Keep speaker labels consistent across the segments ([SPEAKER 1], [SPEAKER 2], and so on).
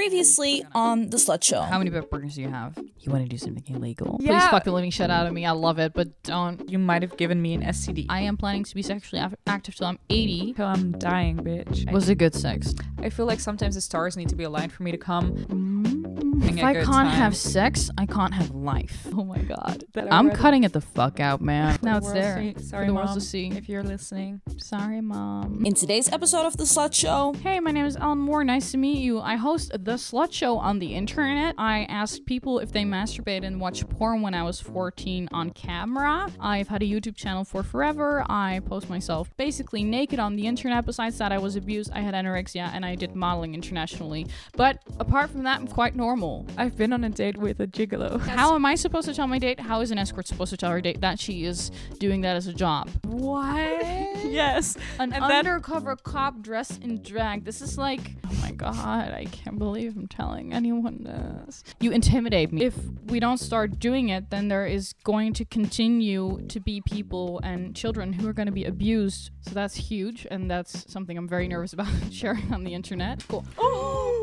[SPEAKER 1] Previously on the Slut Show.
[SPEAKER 2] How many butt burgers do you have? You want to do something illegal? Please
[SPEAKER 3] Yeah.
[SPEAKER 2] fuck the living shit out of me. I love it, but don't.
[SPEAKER 3] You might have given me an STD.
[SPEAKER 2] I am planning to be sexually af- active till I'm 80.
[SPEAKER 3] Till I'm dying, bitch.
[SPEAKER 2] Was it good sex?
[SPEAKER 3] I feel like sometimes the stars need to be aligned for me to come. Mm-hmm.
[SPEAKER 2] If
[SPEAKER 3] a
[SPEAKER 2] I
[SPEAKER 3] good
[SPEAKER 2] can't
[SPEAKER 3] time.
[SPEAKER 2] have sex, I can't have life.
[SPEAKER 3] Oh my god. That
[SPEAKER 2] I'm
[SPEAKER 3] already-
[SPEAKER 2] cutting it the fuck out, man. Now it's there.
[SPEAKER 3] see-
[SPEAKER 2] for
[SPEAKER 3] Sorry,
[SPEAKER 2] the world
[SPEAKER 3] mom,
[SPEAKER 2] to see.
[SPEAKER 3] if you're listening.
[SPEAKER 2] Sorry, mom.
[SPEAKER 1] In today's episode of the Slut Show,
[SPEAKER 2] Hey, my name is Ellen Moore. Nice to meet you. I host the Slut Show on the internet. I ask people if they masturbate and watch porn when I was 14 on camera. I've had a YouTube channel for forever. I post myself basically naked on the internet. Besides that, I was abused. I had anorexia and I did modeling internationally. But apart from that, I'm quite normal.
[SPEAKER 3] I've been on a date with a gigolo.
[SPEAKER 2] How am I supposed to tell my date? How is an escort supposed to tell her date that she is doing that as a job?
[SPEAKER 3] What? yes.
[SPEAKER 2] An
[SPEAKER 3] And
[SPEAKER 2] undercover cop dressed in drag. This is like, oh my god, I can't believe I'm telling anyone this. You intimidate me. If we don't start doing it, then there is going to continue to be people and children who are going to be abused. So that's huge, and that's something I'm very nervous about sharing on the internet. Cool.
[SPEAKER 3] Oh.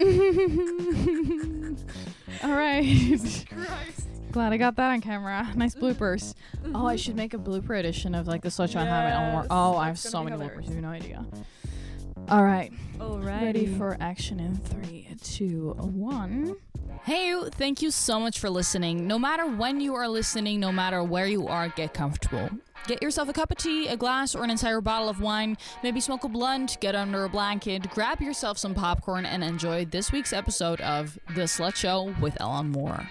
[SPEAKER 2] All right. Glad I got that on camera. Nice bloopers. Oh, I should make a blooper edition of like the Switch on Habit.
[SPEAKER 3] Yes,
[SPEAKER 2] Oh, I have so many
[SPEAKER 3] be
[SPEAKER 2] bloopers. You have no idea. All right.
[SPEAKER 3] All right.
[SPEAKER 2] Ready for action in three, two, one. Hey, thank you so much for listening. No matter when you are listening, no matter where you are, get comfortable. Get yourself a cup of tea, a glass, or an entire bottle of wine. Maybe smoke a blunt, get under a blanket, grab yourself some popcorn, and enjoy this week's episode of The Slut Show with Ellen Moore.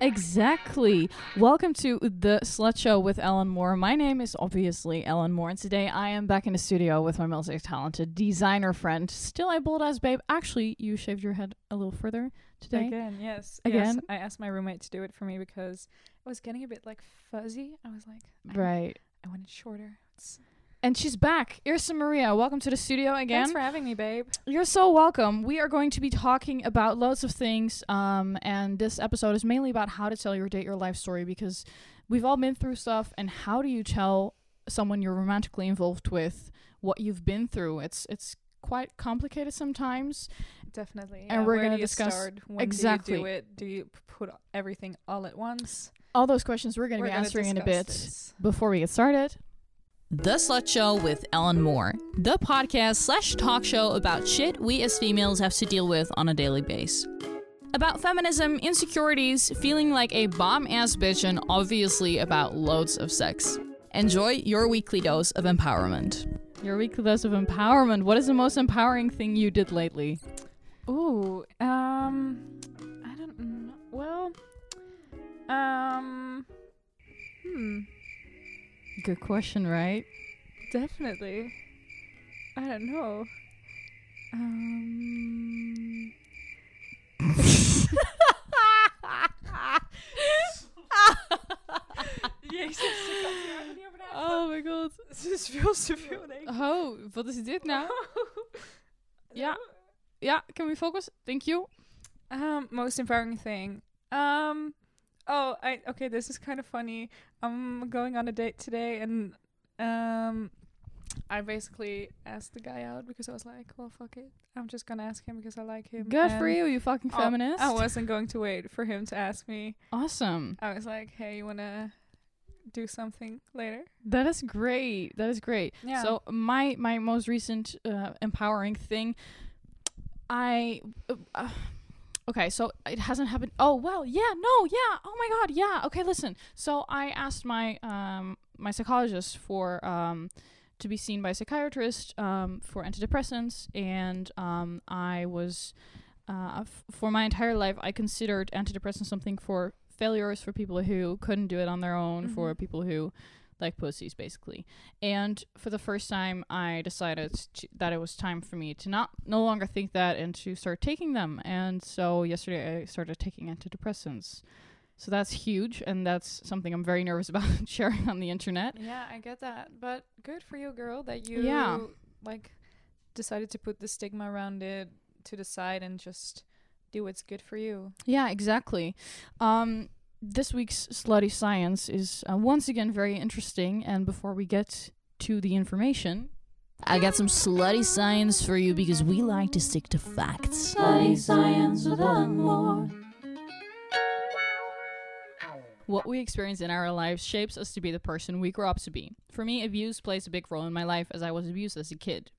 [SPEAKER 2] Exactly. Welcome to the Slut Show with Ellen Moore. My name is obviously Ellen Moore, and today I am back in the studio with my multi talented designer friend, still a bold ass babe. Actually, you shaved your head a little further today.
[SPEAKER 3] Again, yes.
[SPEAKER 2] Again?
[SPEAKER 3] Yes. I asked my roommate to do it for me because it was getting a bit like fuzzy. I was like, I,
[SPEAKER 2] Right.
[SPEAKER 3] I want it shorter. It's,
[SPEAKER 2] And she's back. Irsa Maria, welcome to the studio again.
[SPEAKER 3] Thanks for having me, babe.
[SPEAKER 2] You're so welcome. We are going to be talking about loads of things, um, and this episode is mainly about how to tell your date your life story because we've all been through stuff. And how do you tell someone you're romantically involved with what you've been through? It's it's quite complicated sometimes.
[SPEAKER 3] Definitely.
[SPEAKER 2] And
[SPEAKER 3] yeah.
[SPEAKER 2] we're gonna discuss-
[SPEAKER 3] start? When
[SPEAKER 2] Exactly.
[SPEAKER 3] Do you do it? Do you put everything all at once?
[SPEAKER 2] All those questions we're going to be
[SPEAKER 3] gonna
[SPEAKER 2] answering in a bit.
[SPEAKER 3] this.
[SPEAKER 2] Before we get started, The Slut Show with Ellen Moore, the podcast slash talk show about shit we as females have to deal with on a daily basis. About feminism, insecurities, feeling like a bomb ass bitch, and obviously about loads of sex. Enjoy your weekly dose of empowerment. Your weekly dose of empowerment. What is the most empowering thing you did lately?
[SPEAKER 3] Ooh, um, I don't know. Well, um, hmm,
[SPEAKER 2] Good question, right?
[SPEAKER 3] definitely. I don't know. Um, Jezus, ik kan hier eigenlijk niet over nadenken.
[SPEAKER 2] Oh my god.
[SPEAKER 3] Het is veel te veel, denk ik.
[SPEAKER 2] Oh, wat is dit nou? Ja. Ja, can we focus? Thank you.
[SPEAKER 3] Um, most empowering thing. Um, oh, I okay. This is kind of funny. I'm going on a date today, and um, I basically asked the guy out because I was like, well, fuck it. I'm just gonna ask him because I like him.
[SPEAKER 2] Good for you, you fucking feminist.
[SPEAKER 3] I wasn't going to wait for him to ask me.
[SPEAKER 2] awesome.
[SPEAKER 3] I was like, hey, you wanna do something later?
[SPEAKER 2] That is great. That is great.
[SPEAKER 3] Yeah.
[SPEAKER 2] So my my most recent uh, empowering thing, I. Uh, uh, Okay, so it hasn't happened. Oh well, yeah, no, yeah. Oh my god, yeah. Okay, listen. So I asked my um my psychologist for um to be seen by a psychiatrist um for antidepressants, and um I was uh f- for my entire life I considered antidepressants something for failures for people who couldn't do it on their own, for
[SPEAKER 3] Mhm.
[SPEAKER 2] people who like pussies basically. And for the first time, I decided to, that it was time for me to not no longer think that and to start taking them. And so yesterday I started taking antidepressants. So that's huge, and that's something I'm very nervous about sharing on the internet.
[SPEAKER 3] Yeah, I get that, but good for you, girl, that you
[SPEAKER 2] Yeah.
[SPEAKER 3] like decided to put the stigma around it to the side and just do what's good for you.
[SPEAKER 2] Yeah, exactly. Um, this week's slutty science is uh, once again very interesting. And before we get to the information, I got some slutty science for you because we like to stick to facts.
[SPEAKER 1] Slutty science with Moore.
[SPEAKER 2] What we experience in our lives shapes us to be the person we grow up to be. For me, abuse plays a big role in my life as I was abused as a kid.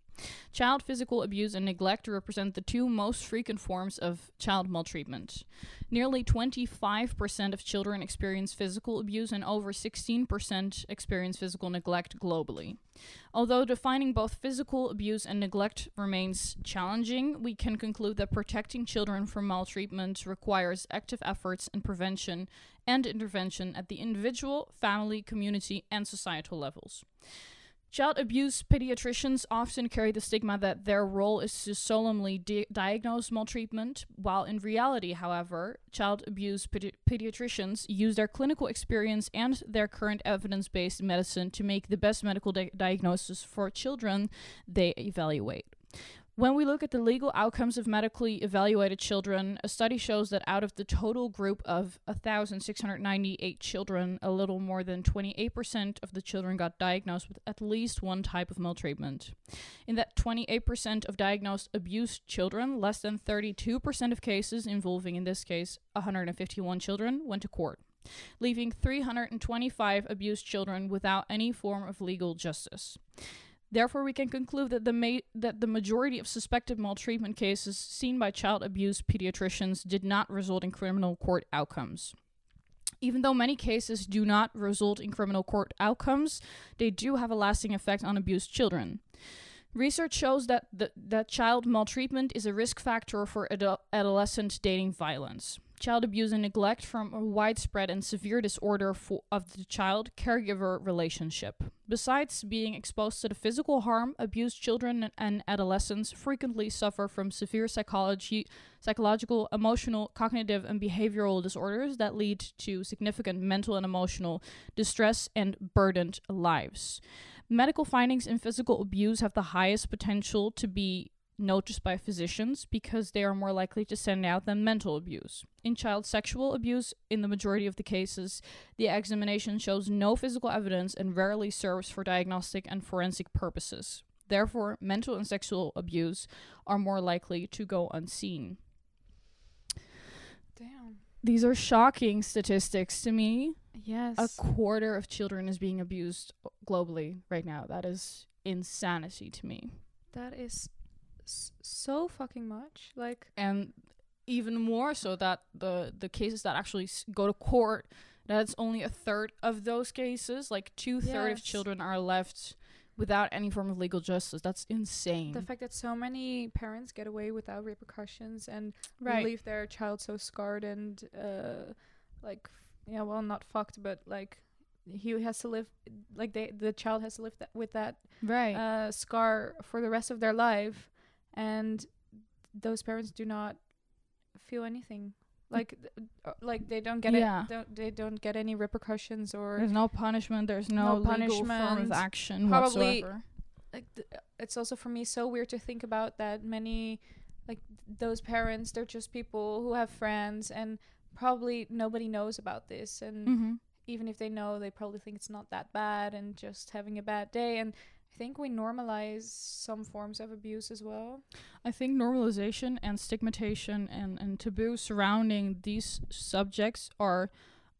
[SPEAKER 2] Child physical abuse and neglect represent the two most frequent forms of child maltreatment. Nearly 25% of children experience physical abuse, and over 16% experience physical neglect globally. Although defining both physical abuse and neglect remains challenging, we can conclude that protecting children from maltreatment requires active efforts and prevention and intervention at the individual, family, community, and societal levels. Child abuse pediatricians often carry the stigma that their role is to solemnly di- diagnose maltreatment, while in reality, however, child abuse pedi- pediatricians use their clinical experience and their current evidence based medicine to make the best medical di- diagnosis for children they evaluate. When we look at the legal outcomes of medically evaluated children, a study shows that out of the total group of 1,698 children, a little more than 28% of the children got diagnosed with at least one type of maltreatment. In that 28% of diagnosed abused children, less than 32% of cases involving, in this case, 151 children, went to court, leaving 325 abused children without any form of legal justice. Therefore, we can conclude that the ma- that the majority of suspected maltreatment cases seen by child abuse pediatricians did not result in criminal court outcomes. Even though many cases do not result in criminal court outcomes, they do have a lasting effect on abused children. Research shows that the, that child maltreatment is a risk factor for adu- adolescent dating violence child abuse and neglect from a widespread and severe disorder for, of the child caregiver relationship. Besides being exposed to the physical harm, abused children and adolescents frequently suffer from severe psychology, psychological, emotional, cognitive, and behavioral disorders that lead to significant mental and emotional distress and burdened lives. Medical findings in physical abuse have the highest potential to be noticed by physicians because they are more likely to send out than mental abuse. In child sexual abuse, in the majority of the cases, the examination shows no physical evidence and rarely serves for diagnostic and forensic purposes. Therefore, mental and sexual abuse are more likely to go unseen.
[SPEAKER 3] Damn.
[SPEAKER 2] These are shocking statistics to me.
[SPEAKER 3] Yes.
[SPEAKER 2] A quarter of children is being abused globally right now. That is insanity to me.
[SPEAKER 3] that is s- so fucking much. Like
[SPEAKER 2] and even more so that the the cases that actually s- go to court that's only a third of those cases like two thirds of
[SPEAKER 3] Yes.
[SPEAKER 2] children are left without any form of legal justice that's insane
[SPEAKER 3] the fact that so many parents get away without repercussions and
[SPEAKER 2] right
[SPEAKER 3] leave their child so scarred and uh like yeah well not fucked but like he has to live like they the child has to live that with that
[SPEAKER 2] right
[SPEAKER 3] uh scar for the rest of their life and those parents do not feel anything like uh, like they don't get
[SPEAKER 2] Yeah.
[SPEAKER 3] it don't they don't get any repercussions or
[SPEAKER 2] there's no punishment there's no,
[SPEAKER 3] No
[SPEAKER 2] legal form of action
[SPEAKER 3] Probably-
[SPEAKER 2] whatsoever
[SPEAKER 3] like th- it's also for me so weird to think about that many like those parents they're just people who have friends and probably nobody knows about this and
[SPEAKER 2] mm-hmm.
[SPEAKER 3] even if they know they probably think it's not that bad and just having a bad day and i think we normalize some forms of abuse as well.
[SPEAKER 2] I think normalization and stigmatization and, and taboo surrounding these subjects are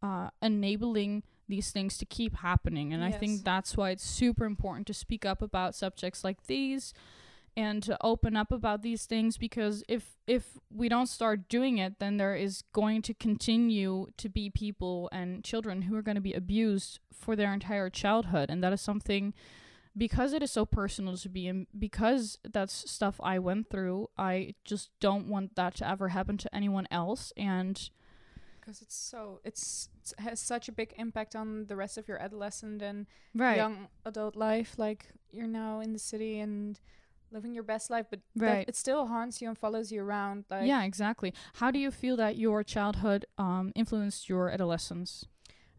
[SPEAKER 2] uh, enabling these things to keep happening. And I think that's why it's super important to speak up about subjects like these and to open up about these things because if if we don't start doing it then there is going to continue to be people and children who are going to be abused for their entire childhood. And that is something because it is so personal to be and because that's stuff I went through, I just don't want that to ever happen to anyone else. And
[SPEAKER 3] because it's so it's it has such a big impact on the rest of your adolescent and
[SPEAKER 2] right,
[SPEAKER 3] young adult life like you're now in the city and living your best life but
[SPEAKER 2] Right.
[SPEAKER 3] it still haunts you and follows you around like
[SPEAKER 2] yeah, exactly. How do you feel that your childhood um, influenced your adolescence?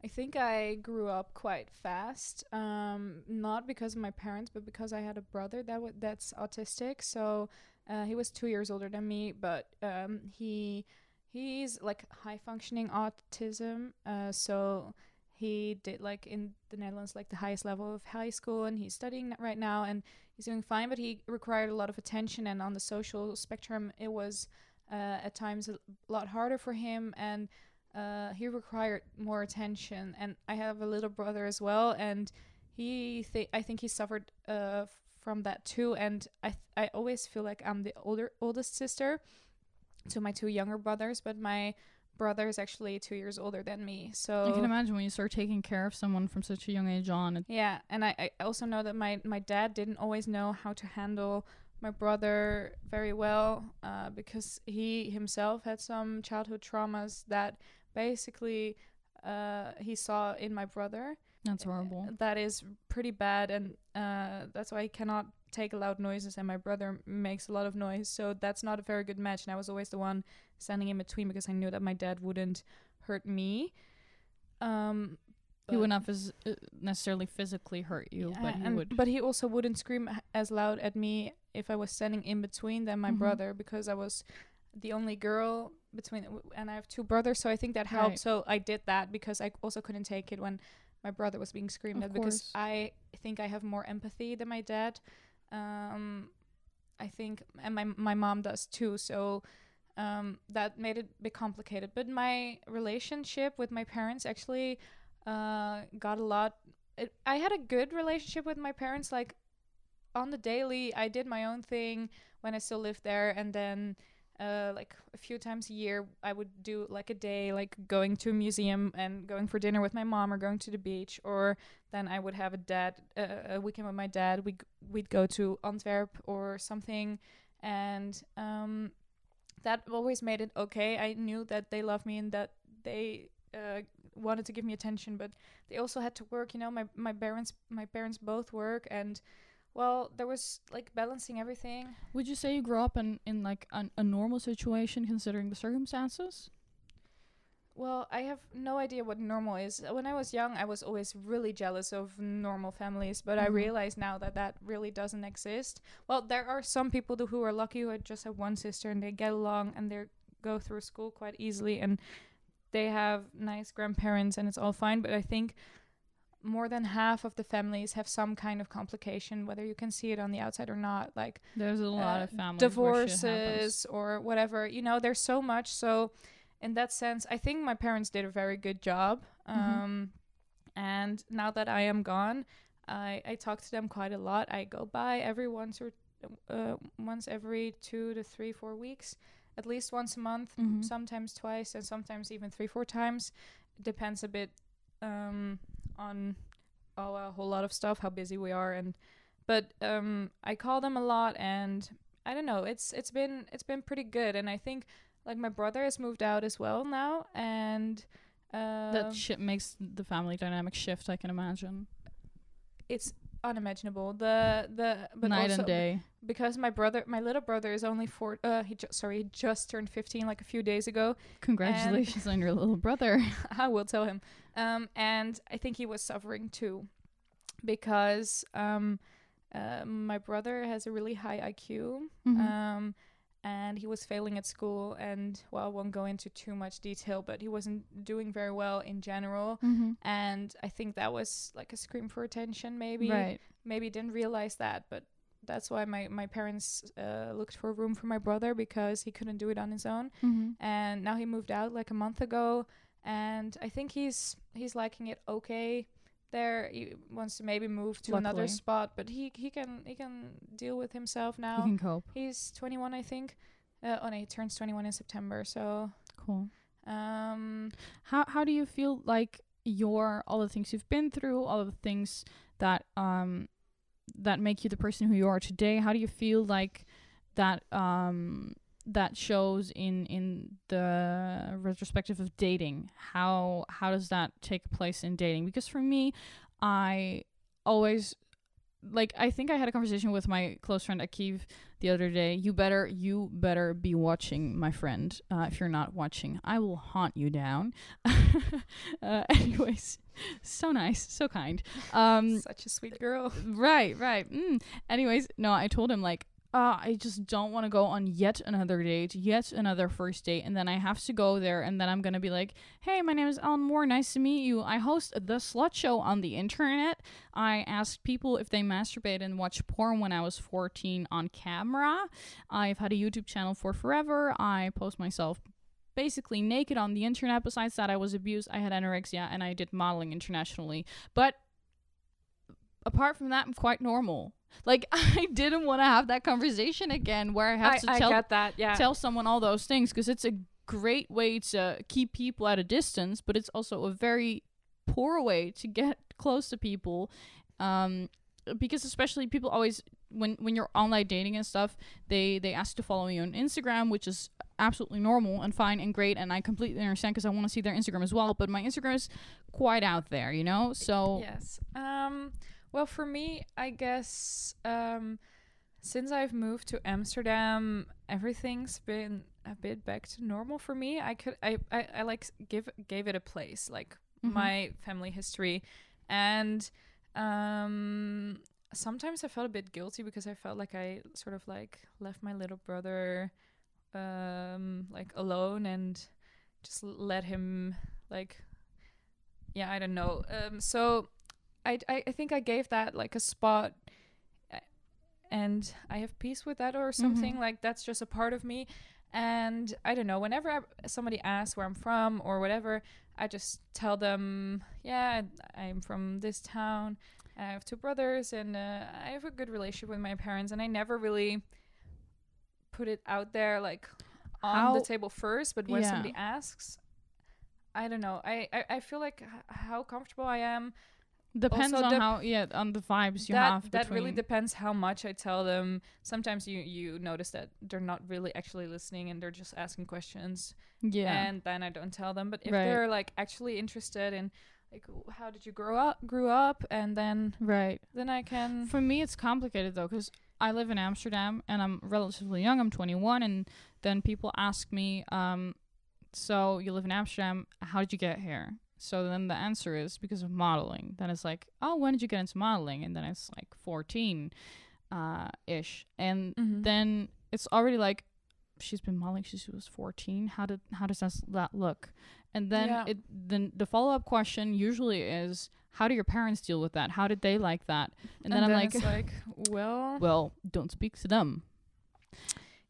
[SPEAKER 3] I think I grew up quite fast, um, not because of my parents, but because I had a brother that w- that's autistic. So uh, he was two years older than me, but um, he he's like high functioning autism. Uh, so he did like in the Netherlands like the highest level of high school and he's studying right now and he's doing fine but he required a lot of attention and on the social spectrum it was uh, at times a lot harder for him and uh, he required more attention and I have a little brother as well and he th- I think he suffered uh, from that too and I th- I always feel like I'm the older oldest sister to my two younger brothers but my brother is actually two years older than me. So
[SPEAKER 2] I can imagine when you start taking care of someone from such a young age on.
[SPEAKER 3] Yeah, and I, I also know that my my dad didn't always know how to handle my brother very well uh, because he himself had some childhood traumas that basically uh, he saw in my brother.
[SPEAKER 2] that's horrible.
[SPEAKER 3] That is pretty bad, and uh, that's why he cannot take loud noises. And my brother makes a lot of noise, so that's not a very good match. And I was always the one standing in between because I knew that my dad wouldn't hurt me. Um,
[SPEAKER 2] he would not phys- uh, necessarily physically hurt you, but he
[SPEAKER 3] and-
[SPEAKER 2] would.
[SPEAKER 3] But he also wouldn't scream as loud at me if I was standing in between than my
[SPEAKER 2] Mhm.
[SPEAKER 3] brother because I was the only girl between, and I have two brothers, so I think that helped.
[SPEAKER 2] Right.
[SPEAKER 3] So I did that because I also couldn't take it when my brother was being screamed at because. I think I have more empathy than my dad. Um, I think, and my my mom does too. So. Um, that made it a bit complicated, but my relationship with my parents actually uh, got a lot it, I had a good relationship with my parents. Like on the daily, I did my own thing when I still lived there, and then uh, like a few times a year, I would do like a day, like going to a museum and going for dinner with my mom, or going to the beach, or then I would have a dad uh, a weekend with my dad. We we'd go to Antwerp or something, and um, that always made it okay. I knew that they loved me and that they uh, wanted to give me attention, but they also had to work you know my my parents my parents both work and well there was like balancing everything
[SPEAKER 2] would you say you grew up in in like an, a normal situation considering the circumstances?
[SPEAKER 3] well i have no idea what normal is when i was young i was always really jealous of normal families but i
[SPEAKER 2] Mhm.
[SPEAKER 3] realize now that that really doesn't exist well there are some people who are lucky who just have one sister and they get along and they go through school quite easily and they have nice grandparents and it's all fine but i think more than half of the families have some kind of complication whether you can see it on the outside or not like
[SPEAKER 2] There's a lot
[SPEAKER 3] uh,
[SPEAKER 2] of families where shit happens.
[SPEAKER 3] divorces or whatever you know there's so much so in that sense i think my parents did a very good job
[SPEAKER 2] Mhm.
[SPEAKER 3] um and now that i am gone i i talk to them quite a lot i go by every once or uh, once every two to three four weeks at least once a month
[SPEAKER 2] Mhm.
[SPEAKER 3] sometimes twice and sometimes even three four times depends a bit um on oh, a whole lot of stuff how busy we are and but um i call them a lot and i don't know it's it's been it's been pretty good and i think like my brother has moved out as well now and uh
[SPEAKER 2] that shit makes the family dynamic shift. I can imagine.
[SPEAKER 3] it's unimaginable the the but
[SPEAKER 2] Night
[SPEAKER 3] also
[SPEAKER 2] and day.
[SPEAKER 3] because my brother my little brother is only four uh he ju- sorry he just turned 15 like a few days ago
[SPEAKER 2] Congratulations on your little brother.
[SPEAKER 3] I will tell him. Um, and I think he was suffering too, because um, uh, my brother has a really high IQ,
[SPEAKER 2] Mhm.
[SPEAKER 3] um, and he was failing at school. And well, I won't go into too much detail, but he wasn't doing very well in general.
[SPEAKER 2] Mhm.
[SPEAKER 3] And I think that was like a scream for attention, maybe.
[SPEAKER 2] Right.
[SPEAKER 3] Maybe didn't realize that, but that's why my my parents uh, looked for a room for my brother because he couldn't do it on his own
[SPEAKER 2] Mhm.
[SPEAKER 3] and now he moved out like a month ago and i think he's he's liking it okay there he wants to maybe move to another spot but he he can he can deal with himself now
[SPEAKER 2] can cope.
[SPEAKER 3] he's 21 i think uh, oh no he turns 21 in september so
[SPEAKER 2] Cool.
[SPEAKER 3] um
[SPEAKER 2] How how do you feel like your all the things you've been through, all of the things that um that make you the person who you are today? How do you feel like that um that shows in in the retrospective of dating? How how does that take place in dating? Because for me, I always like I think I had a conversation with my close friend Akiv the other day. You better you better be watching, my friend. Uh, if you're not watching, I will haunt you down. uh, anyways, so nice, so kind. Um,
[SPEAKER 3] such a sweet girl
[SPEAKER 2] right, right. Mm. Anyways, no, I told him like uh, I just don't want to go on yet another date, yet another first date, and then I have to go there, and then I'm gonna be like, "Hey, my name is Ellen Moore. Nice to meet you. I host the Slut Show on the internet. I asked people if they masturbate and watch porn when I was 14 on camera. I've had a YouTube channel for forever. I post myself." Basically naked on the internet. Besides that, I was abused. I had anorexia and I did modeling internationally. But apart from that, I'm quite normal. Like I didn't want to have that conversation again where I have
[SPEAKER 3] I,
[SPEAKER 2] to tell
[SPEAKER 3] that. Yeah.
[SPEAKER 2] tell someone all those things because it's a great way to keep people at a distance, but it's also a very poor way to get close to people. Um, because especially people always when when you're online dating and stuff, they they ask to follow you on Instagram, which is absolutely normal and fine and great, and I completely understand because I want to see their Instagram as well. But my Instagram is quite out there, you know. So
[SPEAKER 3] Yes. Um well for me, I guess um since I've moved to Amsterdam, everything's been a bit back to normal for me. I could I I, I like give gave it a place, like
[SPEAKER 2] Mhm.
[SPEAKER 3] my family history. And um sometimes I felt a bit guilty because I felt like I sort of like left my little brother um like alone and just let him like yeah, I don't know. Um so I, I, I think I gave that like a spot and I have peace with that or something like that's just a part of me. And I don't know whenever I, somebody asks where I'm from or whatever I just tell them yeah I'm from this town. I have two brothers and uh, I have a good relationship with my parents. And I never really put it out there like on
[SPEAKER 2] How-
[SPEAKER 3] the table first but when
[SPEAKER 2] Yeah.
[SPEAKER 3] somebody asks I don't know. I, I, I feel like h- how comfortable I am
[SPEAKER 2] depends
[SPEAKER 3] Also
[SPEAKER 2] on
[SPEAKER 3] dep-
[SPEAKER 2] how yeah on the vibes you
[SPEAKER 3] that
[SPEAKER 2] have.
[SPEAKER 3] that really depends how much I tell them. Sometimes you you notice that they're not really actually listening and they're just asking questions,
[SPEAKER 2] yeah.
[SPEAKER 3] and then I don't tell them. But if
[SPEAKER 2] Right.
[SPEAKER 3] they're like actually interested in like how did you grow up, grew up, and then
[SPEAKER 2] right.
[SPEAKER 3] then I can
[SPEAKER 2] For me, it's complicated though, because I live in Amsterdam and I'm relatively young. I'm 21, and then people ask me, um, "So you live in Amsterdam? How did you get here?" So then the answer is because of modeling. Then it's like, "Oh, when did you get into modeling?" And then it's like 14, uh, ish, and
[SPEAKER 3] Mhm.
[SPEAKER 2] then it's already like she's been modeling since she was 14 how did how does that, that look and then
[SPEAKER 3] Yeah.
[SPEAKER 2] it then the follow-up question usually is how do your parents deal with that how did they like that and, then i'm like
[SPEAKER 3] like well
[SPEAKER 2] well don't speak to them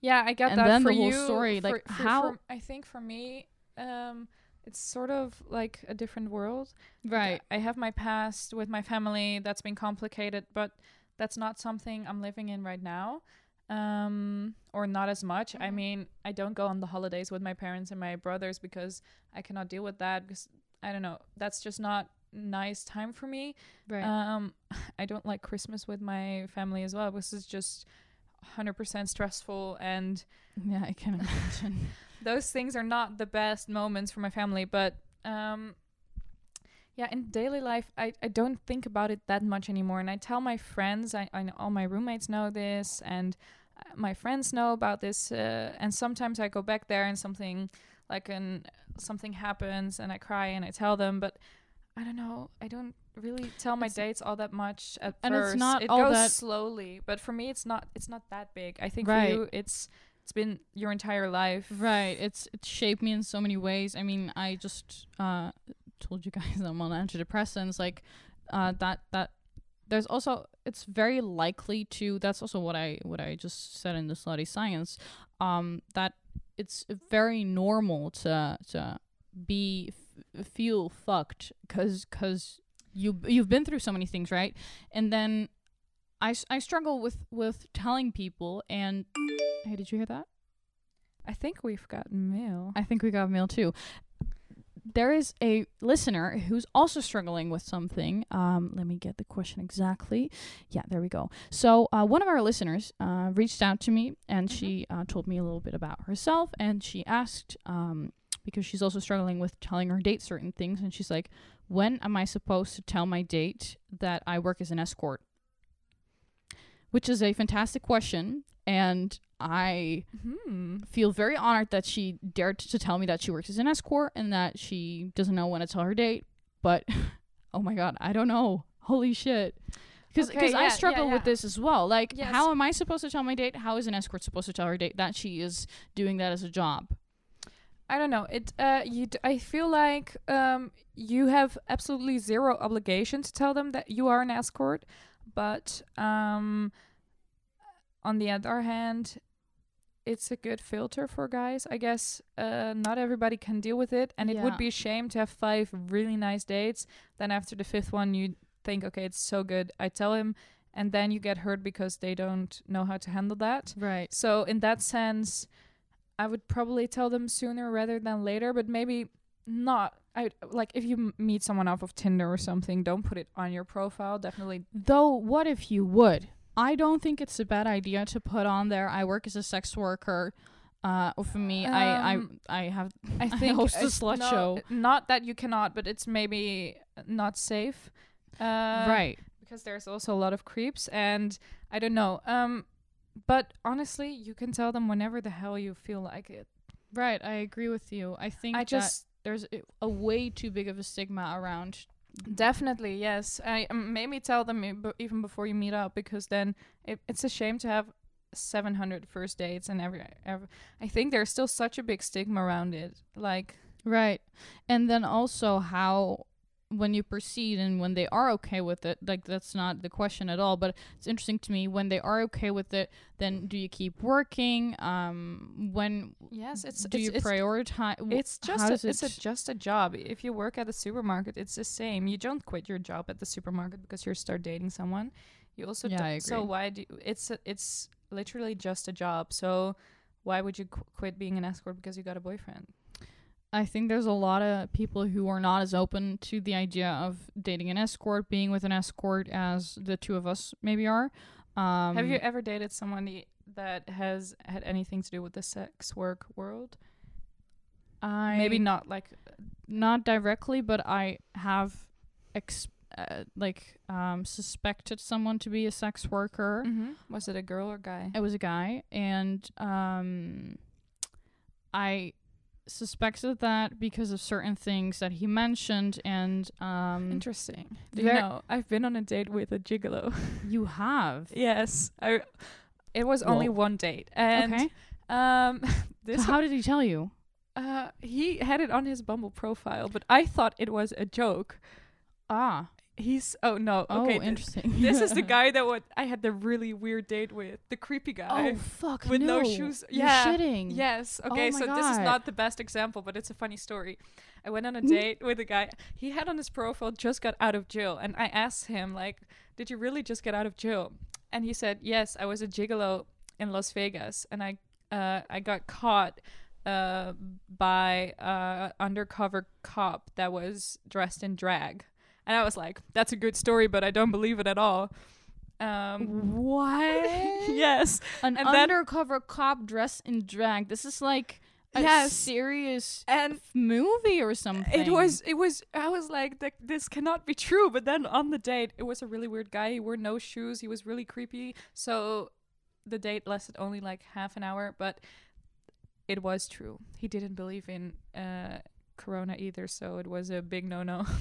[SPEAKER 3] yeah I get
[SPEAKER 2] and
[SPEAKER 3] that
[SPEAKER 2] then
[SPEAKER 3] for
[SPEAKER 2] the whole
[SPEAKER 3] you,
[SPEAKER 2] story,
[SPEAKER 3] for-
[SPEAKER 2] like,
[SPEAKER 3] for-
[SPEAKER 2] how-
[SPEAKER 3] for- I think for me um it's sort of like a different world
[SPEAKER 2] right
[SPEAKER 3] I have my past with my family that's been complicated, but that's not something I'm living in right now. Um, or not as much. I
[SPEAKER 2] Mhm.
[SPEAKER 3] mean, I don't go on the holidays with my parents and my brothers because I cannot deal with that because I don't know. That's just not nice time for me.
[SPEAKER 2] right
[SPEAKER 3] Um, I don't like Christmas with my family as well. This is just 100% stressful and
[SPEAKER 2] yeah i can imagine
[SPEAKER 3] those things are not the best moments for my family but um yeah in daily life I, I don't think about it that much anymore. And i tell my friends i, I know all my roommates know this and uh, my friends know about this uh, and sometimes i go back there and something like an something happens and i cry and i tell them but i don't know i don't really tell my
[SPEAKER 2] It's-
[SPEAKER 3] dates all that much at
[SPEAKER 2] and it's not
[SPEAKER 3] it
[SPEAKER 2] all
[SPEAKER 3] goes
[SPEAKER 2] that-
[SPEAKER 3] slowly but for me it's not it's not that big. I think
[SPEAKER 2] Right.
[SPEAKER 3] for you it's it's been your entire life.
[SPEAKER 2] Right it's it's shaped me in so many ways. I mean i just uh told you guys i'm on antidepressants like uh that that there's also it's very likely to that's also what i what i just said in the slutty science um that it's very normal to to be f- feel fucked cuz cuz you you've been through so many things right? And then I, s- I struggle with with telling people and hey did you hear that
[SPEAKER 3] I think we've got mail.
[SPEAKER 2] I think we got mail too. There is a listener who's also struggling with something. Um, let me get the question exactly. Yeah, there we go. So, uh, one of our listeners uh, reached out to me and
[SPEAKER 3] Mhm.
[SPEAKER 2] she uh, told me a little bit about herself. And she asked, um, because she's also struggling with telling her date certain things. And she's like, When am I supposed to tell my date that I work as an escort? Which is a fantastic question. And I
[SPEAKER 3] Hmm.
[SPEAKER 2] feel very honored that she dared to tell me that she works as an escort and that she doesn't know when to tell her date. But oh my god, I don't know. Holy shit. Because
[SPEAKER 3] Okay,
[SPEAKER 2] I
[SPEAKER 3] yeah,
[SPEAKER 2] struggle
[SPEAKER 3] yeah,
[SPEAKER 2] with this as well. Like,
[SPEAKER 3] Yes.
[SPEAKER 2] how am I supposed to tell my date? How is an escort supposed to tell her date that she is doing that as a job?
[SPEAKER 3] I don't know. It uh you d- I feel like um you have absolutely zero obligation to tell them that you are an escort, but um on the other hand it's a good filter for guys. I guess uh not everybody can deal with it and it would be a shame to have five really nice dates then after the fifth one you think okay it's so good. I tell him and then you get hurt because they don't know how to handle that.
[SPEAKER 2] Right.
[SPEAKER 3] So in that sense, I would probably tell them sooner rather than later, but maybe not. I like if you m- meet someone off of Tinder or something, don't put it on your profile. Definitely.
[SPEAKER 2] Though, what if you would? I don't think it's a bad idea to put on there. I work as a sex worker. Uh, for me, I, I
[SPEAKER 3] Um,
[SPEAKER 2] I have
[SPEAKER 3] I
[SPEAKER 2] I
[SPEAKER 3] think
[SPEAKER 2] host a slut
[SPEAKER 3] no-
[SPEAKER 2] show.
[SPEAKER 3] Not that you cannot, but it's maybe not safe. Uh,
[SPEAKER 2] right.
[SPEAKER 3] Because there's also a lot of creeps, and I don't know. Um, but honestly, you can tell them whenever the hell you feel like it.
[SPEAKER 2] Right. I agree with you. I think
[SPEAKER 3] I
[SPEAKER 2] that
[SPEAKER 3] just
[SPEAKER 2] there's a, a way too big of a stigma around.
[SPEAKER 3] Definitely, yes. I um, maybe tell them b- even before you meet up because then it, it's a shame to have 700 first dates and every, every. I think there's still such a big stigma around it. Like,
[SPEAKER 2] Right. And then also how when you proceed and when they are okay with it, like that's not the question at all, but it's interesting to me when they are okay with it, then do you keep working? Um when
[SPEAKER 3] yes, it's
[SPEAKER 2] do
[SPEAKER 3] it's,
[SPEAKER 2] you
[SPEAKER 3] it's,
[SPEAKER 2] prioritize
[SPEAKER 3] it's just a, it's
[SPEAKER 2] it-
[SPEAKER 3] a, just a job. If you work at a supermarket, it's the same. You don't quit your job at the supermarket because you start dating someone. You also
[SPEAKER 2] Yeah,
[SPEAKER 3] do-
[SPEAKER 2] I
[SPEAKER 3] so why do you, it's a, it's literally just a job. So why would you qu- quit being an escort because you got a boyfriend?
[SPEAKER 2] I think there's a lot of people who are not as open to the idea of dating an escort, being with an escort as the two of us maybe are. Um
[SPEAKER 3] Have you ever dated someone that has had anything to do with the sex work world?
[SPEAKER 2] I
[SPEAKER 3] Maybe not like
[SPEAKER 2] not directly, but I have ex- uh, like um suspected someone to be a sex worker.
[SPEAKER 3] was it a girl or guy?
[SPEAKER 2] It was a guy, and um, I suspected that because of certain things that he mentioned, and um,
[SPEAKER 3] Interesting. Do you know? I've been on a date with a gigolo.
[SPEAKER 2] you have
[SPEAKER 3] yes, I. It was only
[SPEAKER 2] Whoa.
[SPEAKER 3] one date, and
[SPEAKER 2] okay.
[SPEAKER 3] um, this
[SPEAKER 2] So how did he tell you?
[SPEAKER 3] uh, he had it on his Bumble profile, but I thought it was a joke.
[SPEAKER 2] Ah,
[SPEAKER 3] He's oh no,
[SPEAKER 2] oh,
[SPEAKER 3] okay. th-
[SPEAKER 2] interesting.
[SPEAKER 3] this is the guy that what I had the really weird date with, the creepy guy.
[SPEAKER 2] Oh fuck!
[SPEAKER 3] with no
[SPEAKER 2] no
[SPEAKER 3] shoes.
[SPEAKER 2] You're shitting.
[SPEAKER 3] Yes.
[SPEAKER 2] Oh
[SPEAKER 3] Okay.
[SPEAKER 2] my
[SPEAKER 3] so this is not the best example, but it's a funny story. I went on a
[SPEAKER 2] Mm.
[SPEAKER 3] date with a guy. He had on his profile just got out of jail, and I asked him like, "Did you really just get out of jail?" And he said, "Yes, I was a gigolo in Las Vegas, and I uh, I got caught." Uh, by uh undercover cop that was dressed in drag, and I was like, "That's a good story, but I don't believe it at all." Um,
[SPEAKER 2] What?
[SPEAKER 3] yes,
[SPEAKER 2] An
[SPEAKER 3] And then-
[SPEAKER 2] undercover cop dressed in drag. This is like a
[SPEAKER 3] Yes.
[SPEAKER 2] serious
[SPEAKER 3] and
[SPEAKER 2] f- movie or something.
[SPEAKER 3] It was, it was, I was like, "Th- this cannot be true. But then on the date, it was a really weird guy. He wore no shoes. He was really creepy. So the date lasted only like half an hour, but it was true. He didn't believe in uh, Corona either. So it was a big no no,
[SPEAKER 2] Ah,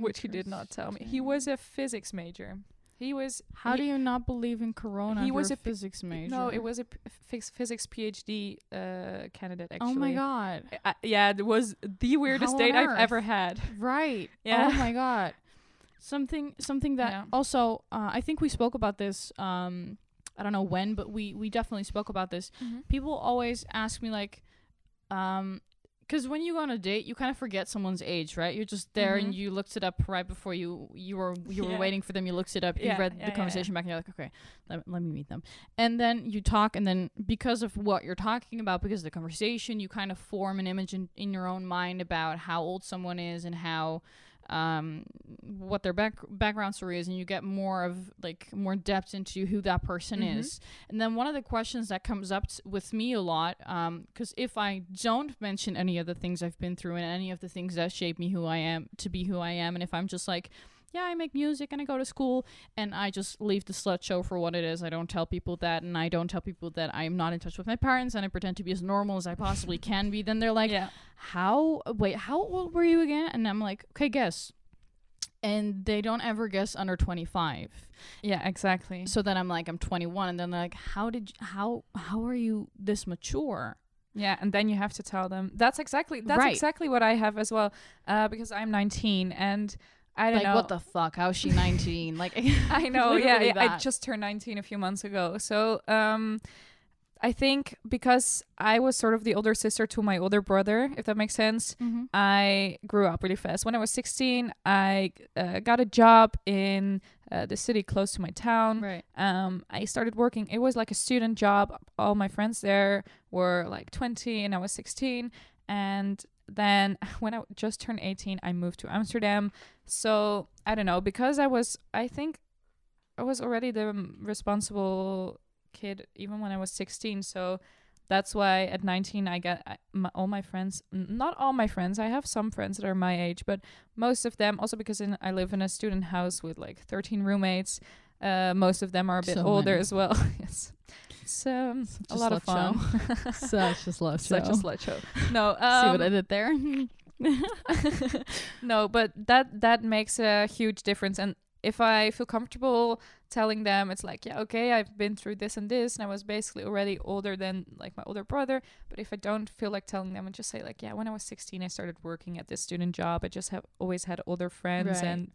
[SPEAKER 3] which he did not tell me. He was a physics major. He was.
[SPEAKER 2] How
[SPEAKER 3] he,
[SPEAKER 2] do you not believe in Corona?
[SPEAKER 3] he was
[SPEAKER 2] you're physics major.
[SPEAKER 3] No, it was a physics PhD uh, candidate, actually.
[SPEAKER 2] Oh my god!
[SPEAKER 3] I, yeah, it was the weirdest date I've ever had.
[SPEAKER 2] Right.
[SPEAKER 3] Yeah.
[SPEAKER 2] Oh my god. Something something that
[SPEAKER 3] Yeah.
[SPEAKER 2] also uh, I think we spoke about this um I don't know when but we we definitely spoke about this. People always ask me like um cuz when you go on a date you kind of forget someone's age, right? You're just there and
[SPEAKER 3] Mhm.
[SPEAKER 2] you looked it up right before you you were you were
[SPEAKER 3] Yeah.
[SPEAKER 2] waiting for them, you looked it up, you
[SPEAKER 3] Yeah,
[SPEAKER 2] read
[SPEAKER 3] yeah,
[SPEAKER 2] the conversation back and you're like, "Okay, let, let me meet them." And then you talk and then because of what you're talking about because of the conversation, you kind of form an image in, in your own mind about how old someone is and how um what their back background story is and you get more of like more depth into who that person
[SPEAKER 3] Mhm.
[SPEAKER 2] is and then one of the questions that comes up t- with me a lot um because if i don't mention any of the things i've been through and any of the things that shape me who i am to be who i am and if i'm just like yeah, I make music and I go to school and I just leave the slut show for what it is. I don't tell people that and I don't tell people that I'm not in touch with my parents and I pretend to be as normal as I possibly can be. Then they're like,
[SPEAKER 3] yeah.
[SPEAKER 2] how wait how old were you again and i'm like okay guess and they don't ever guess under 25.
[SPEAKER 3] Yeah, exactly.
[SPEAKER 2] So then I'm like, I'm 21, and then they're like, how did you, how how are you this mature?
[SPEAKER 3] Yeah, and then you have to tell them. That's exactly that's
[SPEAKER 2] Right.
[SPEAKER 3] exactly what I have as well. Uh, because I'm 19 and I don't
[SPEAKER 2] like
[SPEAKER 3] know.
[SPEAKER 2] what the fuck? How's she 19? like
[SPEAKER 3] I know. Yeah, I just turned 19 a few months ago. So, um, I think because I was sort of the older sister to my older brother, if that makes sense,
[SPEAKER 2] Mhm.
[SPEAKER 3] I grew up really fast. When I was 16, I uh, got a job in uh, the city close to my town.
[SPEAKER 2] right.
[SPEAKER 3] Um, I started working. It was like a student job. All my friends there were like 20, and I was 16. And then when I just turned 18, I moved to Amsterdam. So I don't know because I was. I think I was already the um, responsible kid even when I was 16. So that's why at 19 I got I, my, all my friends. Not all my friends. I have some friends that are my age, but most of them also because in, I live in a student house with like 13 roommates. Uh, most of them are a bit
[SPEAKER 2] So
[SPEAKER 3] older
[SPEAKER 2] many.
[SPEAKER 3] as well. yes, it's um, a lot of fun.
[SPEAKER 2] Such a slut show.
[SPEAKER 3] Such a slut show. No,
[SPEAKER 2] See what
[SPEAKER 3] um,
[SPEAKER 2] I did there?
[SPEAKER 3] no, but that that makes a huge difference. And if I feel comfortable telling them, it's like, yeah, okay, I've been through this and this, and I was basically already older than like my older brother. But if I don't feel like telling them, I just say like, yeah, when I was 16, I started working at this student job. I just have always had older friends
[SPEAKER 2] Right.
[SPEAKER 3] and.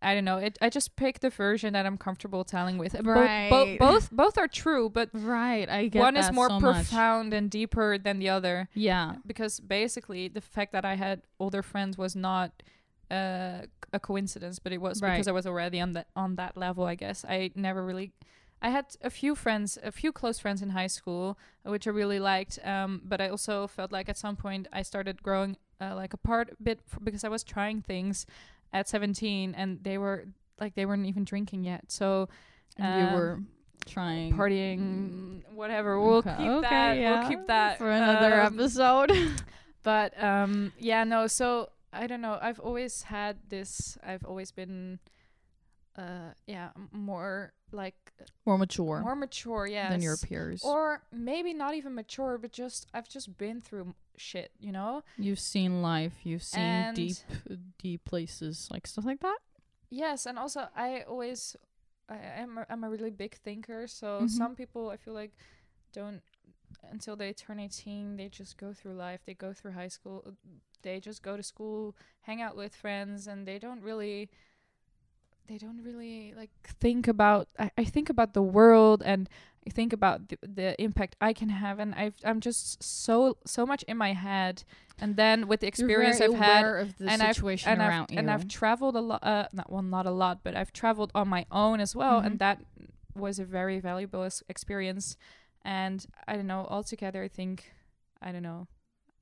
[SPEAKER 3] I don't know. It. I just pick the version that I'm comfortable telling with. Bo- bo-
[SPEAKER 2] Right.
[SPEAKER 3] both both are true, but
[SPEAKER 2] right. I get
[SPEAKER 3] one is more
[SPEAKER 2] so much.
[SPEAKER 3] profound and deeper than the other
[SPEAKER 2] Yeah.
[SPEAKER 3] because basically the fact that I had older friends was not uh, a coincidence, but it was
[SPEAKER 2] Right.
[SPEAKER 3] because I was already on that on that level. I guess I never really. I had a few friends, a few close friends in high school, which I really liked. Um, but I also felt like at some point I started growing uh, like apart a bit f- because I was trying things at 17, and they were like they weren't even drinking yet. So
[SPEAKER 2] And you
[SPEAKER 3] um,
[SPEAKER 2] were trying
[SPEAKER 3] partying, whatever. We'll
[SPEAKER 2] Okay,
[SPEAKER 3] keep
[SPEAKER 2] okay,
[SPEAKER 3] that.
[SPEAKER 2] yeah.
[SPEAKER 3] We'll keep that
[SPEAKER 2] for another
[SPEAKER 3] um,
[SPEAKER 2] episode.
[SPEAKER 3] but um yeah no so i don't know i've always had this i've always been uh yeah more like
[SPEAKER 2] more mature
[SPEAKER 3] more mature yeah
[SPEAKER 2] than your peers.
[SPEAKER 3] or maybe not even mature but just i've just been through shit you know
[SPEAKER 2] you've seen life. You've seen
[SPEAKER 3] And-
[SPEAKER 2] deep, deep places, like stuff like that.
[SPEAKER 3] yes and also i always i am a, i'm a really big thinker so
[SPEAKER 2] Mhm.
[SPEAKER 3] some people i feel like don't until they turn 18 they just go through life they go through high school they just go to school hang out with friends and they don't really they don't really like think about I, I think about the world and I think about the, the impact I can have and I've I'm just so so much in my head and then with the experience I've had and I've- and
[SPEAKER 2] around
[SPEAKER 3] I've,
[SPEAKER 2] you.
[SPEAKER 3] and I've traveled a lot uh not well not a lot but I've traveled on my own as well
[SPEAKER 2] Mhm.
[SPEAKER 3] and that was a very valuable experience and I don't know altogether I think I don't know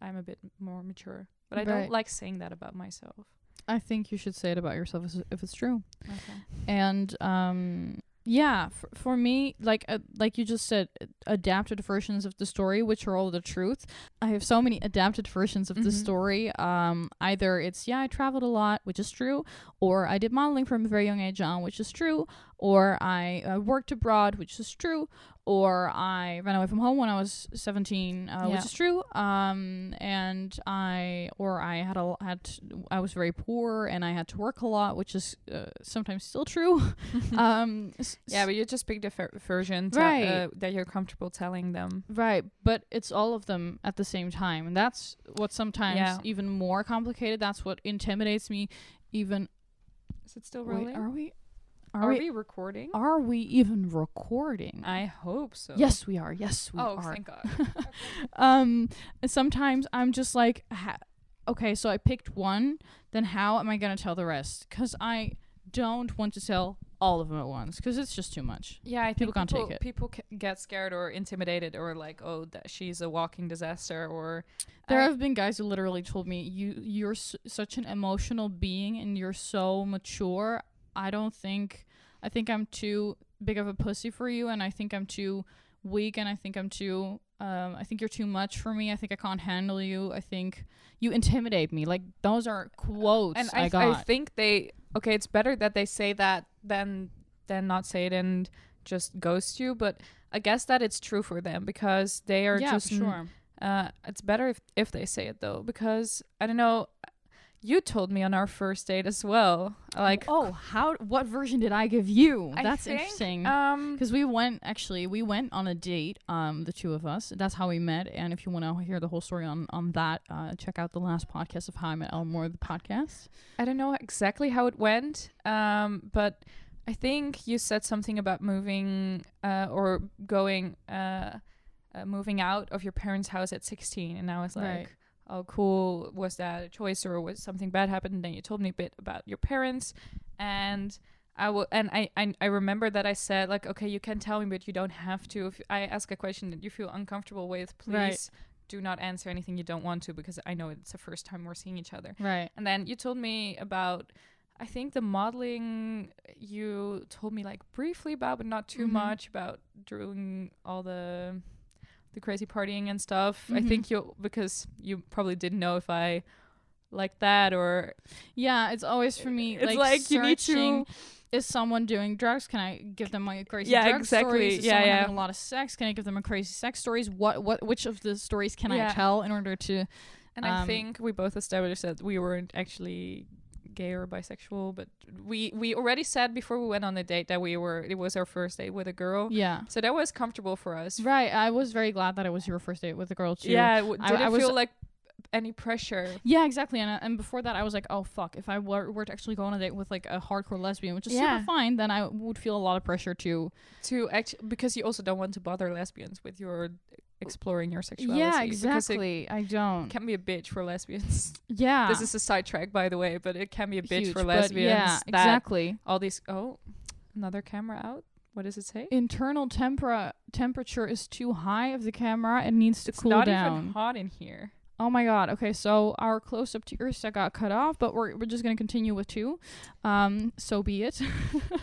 [SPEAKER 3] I'm a bit more mature but I don't like saying that about myself
[SPEAKER 2] I think you should say it about yourself if- it's true.
[SPEAKER 3] okay
[SPEAKER 2] and um yeah for, for me like uh, like you just said uh, adapted versions of the story which are all the truth i have so many adapted versions of the
[SPEAKER 3] Mhm.
[SPEAKER 2] story um either it's yeah i traveled a lot which is true or i did modeling from a very young age on which is true or i uh, worked abroad which is true or i ran away from home when i was 17 uh,
[SPEAKER 3] Yeah.
[SPEAKER 2] which is true um and i or i had a had i was very poor and i had to work a lot which is uh, sometimes still true um
[SPEAKER 3] yeah but you just pick the ver- version to,
[SPEAKER 2] Right.
[SPEAKER 3] uh, that you're comfortable telling them
[SPEAKER 2] right but it's all of them at the same time and that's what sometimes
[SPEAKER 3] Yeah.
[SPEAKER 2] even more complicated that's what intimidates me even
[SPEAKER 3] is it still
[SPEAKER 2] wait
[SPEAKER 3] rolling
[SPEAKER 2] are we are,
[SPEAKER 3] are
[SPEAKER 2] we,
[SPEAKER 3] we recording?
[SPEAKER 2] Are we even recording?
[SPEAKER 3] I hope so.
[SPEAKER 2] Yes we are. Yes we
[SPEAKER 3] oh
[SPEAKER 2] are.
[SPEAKER 3] Oh, thank God.
[SPEAKER 2] Um sometimes i'm just like ha- okay so i picked one then how am i gonna tell the rest? Because i don't want to tell all of them at once because it's just too much.
[SPEAKER 3] Yeah, I
[SPEAKER 2] People
[SPEAKER 3] think
[SPEAKER 2] can't take it.
[SPEAKER 3] people get scared or intimidated or like, oh, that she's a walking disaster or.
[SPEAKER 2] There
[SPEAKER 3] I-
[SPEAKER 2] have been guys who literally told me, "You, you're s- such an emotional being, and you're so mature. I don't think, I think I'm too big of a pussy for you, and I think I'm too weak, and I think I'm too, um, I think you're too much for me. I think I can't handle you. I think you intimidate me. Like those are quotes
[SPEAKER 3] and
[SPEAKER 2] I,
[SPEAKER 3] I,
[SPEAKER 2] got.
[SPEAKER 3] I think they okay. It's better that they say that than than not say it and just ghost you. But I guess that it's true for them because they are
[SPEAKER 2] yeah,
[SPEAKER 3] just
[SPEAKER 2] sure.
[SPEAKER 3] Uh, it's better if if they say it though because I don't know. You told me on our first date as well. Like,
[SPEAKER 2] oh, how? What version did I give you?
[SPEAKER 3] I
[SPEAKER 2] That's
[SPEAKER 3] think,
[SPEAKER 2] interesting.
[SPEAKER 3] Um,
[SPEAKER 2] Because we went actually, we went on a date. Um, the two of us. That's how we met. And if you want to hear the whole story on on that, uh, check out the last podcast of How I Met Elmore, the podcast.
[SPEAKER 3] I don't know exactly how it went, um, but I think you said something about moving uh, or going, uh, uh, moving out of your parents' house at 16, and I was like,
[SPEAKER 2] Right.
[SPEAKER 3] "Oh, cool. Was that a choice, or was something bad happened?" And then you told me a bit about your parents, and I will, and I, I, I remember that I said like, "Okay, you can tell me, but you don't have to." If I ask a question that you feel uncomfortable with, please.
[SPEAKER 2] Right.
[SPEAKER 3] Do not answer anything you don't want to because I know it's the first time we're seeing each other.
[SPEAKER 2] Right.
[SPEAKER 3] And then you told me about, I think the modeling you told me like briefly about, but not too
[SPEAKER 2] Mhm.
[SPEAKER 3] much about doing all the the crazy partying and stuff. I
[SPEAKER 2] Mhm.
[SPEAKER 3] think you because you probably didn't know if I like that or
[SPEAKER 2] Yeah, it's always for me.
[SPEAKER 3] It's
[SPEAKER 2] like,
[SPEAKER 3] like you need to-
[SPEAKER 2] searching, Is someone doing drugs? Can I give them my crazy
[SPEAKER 3] Yeah,
[SPEAKER 2] drug
[SPEAKER 3] exactly.
[SPEAKER 2] stories? Is
[SPEAKER 3] Yeah, yeah.
[SPEAKER 2] having a lot of sex? Can I give them a crazy sex stories? What what which of the stories can I tell in order to?
[SPEAKER 3] and I
[SPEAKER 2] Um,
[SPEAKER 3] think we both established that we weren't actually gay or bisexual, but we we already said before we went on the date that we were it was our first date with a girl.
[SPEAKER 2] Yeah.
[SPEAKER 3] So that was comfortable for us.
[SPEAKER 2] Right. I was very glad that it was your first date with a girl too.
[SPEAKER 3] Yeah, w-
[SPEAKER 2] I-
[SPEAKER 3] did
[SPEAKER 2] I
[SPEAKER 3] it
[SPEAKER 2] was-
[SPEAKER 3] feel like any pressure?
[SPEAKER 2] Yeah, exactly. And uh, and before that, I was like, oh fuck, if I were, were to actually go on a date with like a hardcore lesbian, which is
[SPEAKER 3] Yeah.
[SPEAKER 2] super fine, then I would feel a lot of pressure to.
[SPEAKER 3] to actually because you also don't want to bother lesbians with your exploring your sexuality.
[SPEAKER 2] yeah, exactly. I don't.
[SPEAKER 3] can be a bitch for lesbians.
[SPEAKER 2] Yeah.
[SPEAKER 3] This is a sidetrack, by the way, but it can be a bitch
[SPEAKER 2] huge,
[SPEAKER 3] for lesbians.
[SPEAKER 2] Yeah, exactly.
[SPEAKER 3] All these. Oh, another camera out. What does it say?
[SPEAKER 2] Internal tempera temperature is too high of the camera. It needs to
[SPEAKER 3] It's
[SPEAKER 2] cool
[SPEAKER 3] not
[SPEAKER 2] down.
[SPEAKER 3] Not even hot in here.
[SPEAKER 2] Oh my god. Okay, so our close up to Ursa got cut off, but we're we're just gonna continue with two. Um, so be it.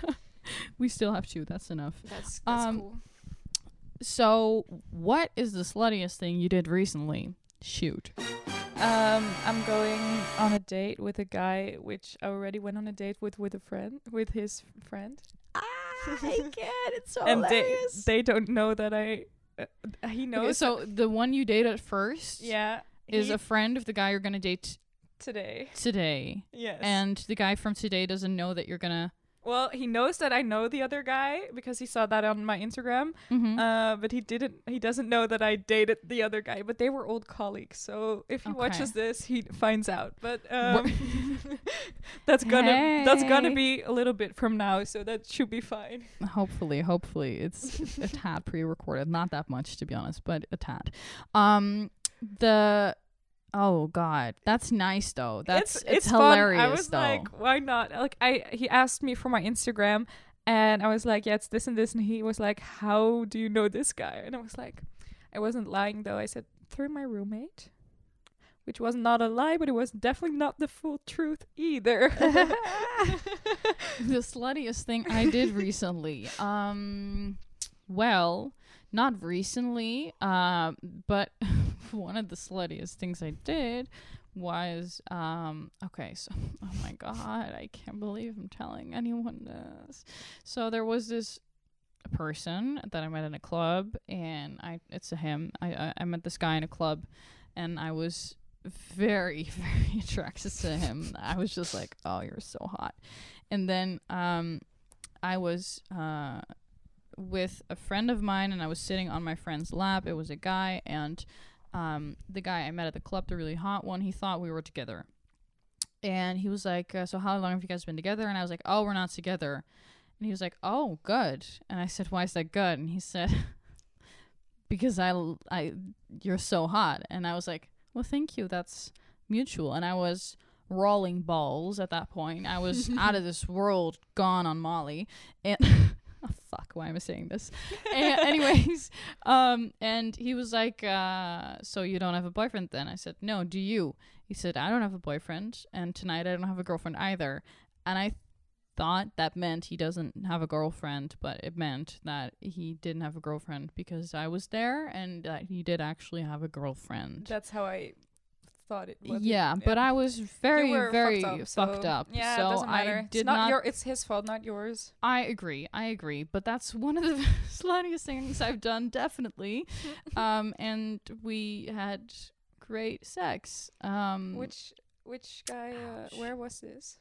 [SPEAKER 2] we still have two. That's enough.
[SPEAKER 3] That's
[SPEAKER 2] that's Um,
[SPEAKER 3] cool.
[SPEAKER 2] So, what is the sluttiest thing you did recently? Shoot.
[SPEAKER 3] Um, I'm going on a date with a guy, which I already went on a date with with a friend, with his friend.
[SPEAKER 2] Ah, I get it's so
[SPEAKER 3] and they they don't know that I. Uh, he knows.
[SPEAKER 2] Okay, so the one you dated first
[SPEAKER 3] yeah,
[SPEAKER 2] is a friend of the guy you're gonna date
[SPEAKER 3] today.
[SPEAKER 2] today,
[SPEAKER 3] Yes.
[SPEAKER 2] and the guy from today doesn't know that you're gonna.
[SPEAKER 3] Well, he knows that I know the other guy because he saw that on my Instagram.
[SPEAKER 2] Mhm.
[SPEAKER 3] Uh, but he didn't. He doesn't know that I dated the other guy. But they were old colleagues, so if he
[SPEAKER 2] Okay.
[SPEAKER 3] watches this, he finds out. But um, that's gonna that's gonna be a little bit from now, so that should be fine.
[SPEAKER 2] hopefully, hopefully it's a tad pre-recorded, not that much to be honest, but a tad. Um, the oh god, that's nice though. That's it's,
[SPEAKER 3] fun.
[SPEAKER 2] hilarious
[SPEAKER 3] I was
[SPEAKER 2] though.
[SPEAKER 3] like, why not? Like I he asked me for my Instagram and I was like, Yeah, it's this and this and he was like, How do you know this guy? And I was like I wasn't lying though. I said, Through my roommate. Which was not a lie, but it was definitely not the full truth either.
[SPEAKER 2] the sluttiest thing I did recently. Um, well, not recently, uh, but one of the sluttiest things I did was um okay so oh my god i can't believe i'm telling anyone this. So there was this person that i met in a club and i it's a him. I i, I met this guy in a club and i was very very attracted to him. I was just like oh you're so hot. And then um i was uh with a friend of mine and i was sitting on my friend's lap. It was a guy and um the guy i met at the club the really hot one he thought we were together. And he was like uh, so how long have you guys been together? And i was like oh we're not together. And he was like oh good. And i said why is that good? And he said because i l- i you're so hot. And i was like well thank you. That's mutual. And i was rolling balls at that point. I was out of this world gone on molly. And fuck why am i saying this? And anyways um and he was like uh so you don't have a boyfriend then? I said no do you? He said i don't have a boyfriend and tonight i don't have a girlfriend either. And i thought that meant he doesn't have a girlfriend but it meant that he didn't have a girlfriend because i was there and that he did actually have a girlfriend.
[SPEAKER 3] That's how I thought it was.
[SPEAKER 2] yeah, but I was very, very
[SPEAKER 3] fucked
[SPEAKER 2] fucked
[SPEAKER 3] up.
[SPEAKER 2] up.
[SPEAKER 3] so- Yeah,
[SPEAKER 2] so
[SPEAKER 3] it doesn't matter.
[SPEAKER 2] I
[SPEAKER 3] it's not,
[SPEAKER 2] not.
[SPEAKER 3] your it's his fault, not yours.
[SPEAKER 2] I agree. I agree. But that's one of the sluttiest things I've done, definitely. um, and we had great sex. Um,
[SPEAKER 3] Which which guy? Uh, where was this?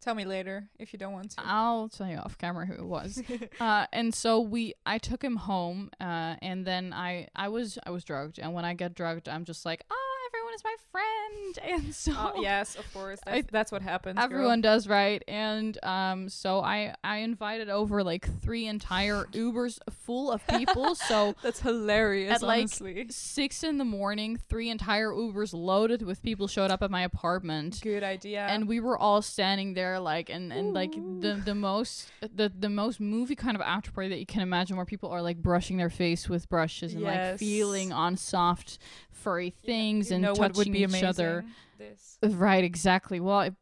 [SPEAKER 3] Tell me later if you don't want to.
[SPEAKER 2] I'll tell you off camera who it was. uh, and so we, I took him home, uh, and then I, I was, I was drugged, and when I get drugged, I'm just like, oh, everyone is my friend, and so
[SPEAKER 3] Oh, yes, of course.
[SPEAKER 2] I-
[SPEAKER 3] That's, that's what happens. girl.
[SPEAKER 2] Everyone does right, and um, so I I invited over like three entire Ubers full of people. so
[SPEAKER 3] That's hilarious.
[SPEAKER 2] At, like, six in the morning, three entire Ubers loaded with people showed up at my apartment,
[SPEAKER 3] Good idea.
[SPEAKER 2] and we were all standing there like and and like the the most the the most movie kind of after party that you can imagine, where people are like brushing their face with brushes and like feeling on soft furry things
[SPEAKER 3] You
[SPEAKER 2] and
[SPEAKER 3] know what
[SPEAKER 2] touching
[SPEAKER 3] would be
[SPEAKER 2] each other.
[SPEAKER 3] This.
[SPEAKER 2] Right, exactly. Well, it,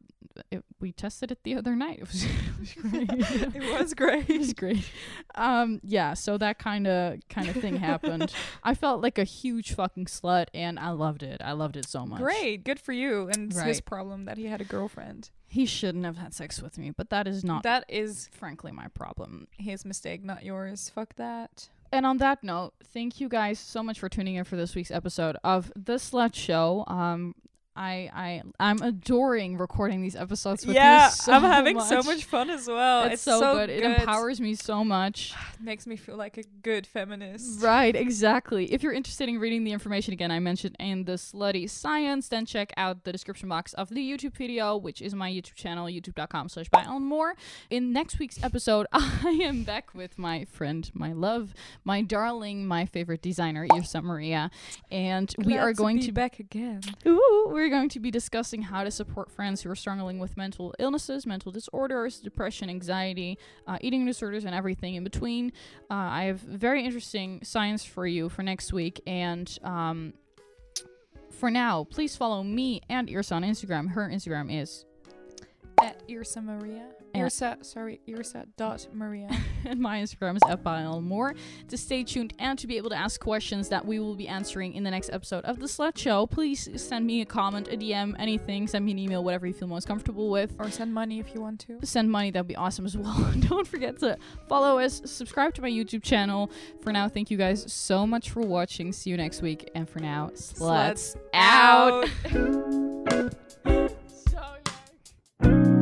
[SPEAKER 2] it, we tested it the other night. It was, it was great.
[SPEAKER 3] it was great.
[SPEAKER 2] it was great. Um, yeah. So that kind of kind of thing happened. I felt like a huge fucking slut, and I loved it. I loved it so much.
[SPEAKER 3] Great, good for you. And it's his problem that he had a girlfriend.
[SPEAKER 2] He shouldn't have had sex with me, but that is not,
[SPEAKER 3] that is
[SPEAKER 2] frankly, my problem.
[SPEAKER 3] his mistake, not yours. Fuck that.
[SPEAKER 2] And on that note, thank you guys so much for tuning in for this week's episode of the Slut Show. Um, I I I'm adoring recording these episodes with
[SPEAKER 3] yeah,
[SPEAKER 2] you. So
[SPEAKER 3] I'm having so
[SPEAKER 2] much.
[SPEAKER 3] much fun as well.
[SPEAKER 2] It's, so, good. It empowers me so much.
[SPEAKER 3] makes me feel like a good feminist.
[SPEAKER 2] Right, exactly. If you're interested in reading the information again I mentioned in the slutty science, then check out the description box of the YouTube video, which is my YouTube channel, youtube.com slash by Ellen Moore. In next week's episode, I am back with my friend, my love, my darling, my favorite designer, Irsa Maria. And we are going to,
[SPEAKER 3] be
[SPEAKER 2] to
[SPEAKER 3] back again.
[SPEAKER 2] Ooh, we're going to be discussing how to support friends who are struggling with mental illnesses, mental disorders, depression, anxiety, uh, eating disorders, and everything in between. Uh, I have very interesting science for you for next week, and um, for now, please follow me and Irsa on Instagram. Her Instagram is,
[SPEAKER 3] At Irsa Maria. Irsa, sorry, Irsa dot Maria.
[SPEAKER 2] and my Instagram is at more To stay tuned and to be able to ask questions that we will be answering in the next episode of the Slut Show, please send me a comment, a DM, anything. Send me an email, whatever you feel most comfortable with.
[SPEAKER 3] Or send money if you want to.
[SPEAKER 2] Send money, that'd be awesome as well. Don't forget to follow us, subscribe to my YouTube channel. For now, thank you guys so much for watching. See you next week. And for now, sluts,
[SPEAKER 3] sluts
[SPEAKER 2] out.
[SPEAKER 3] out. so yuck.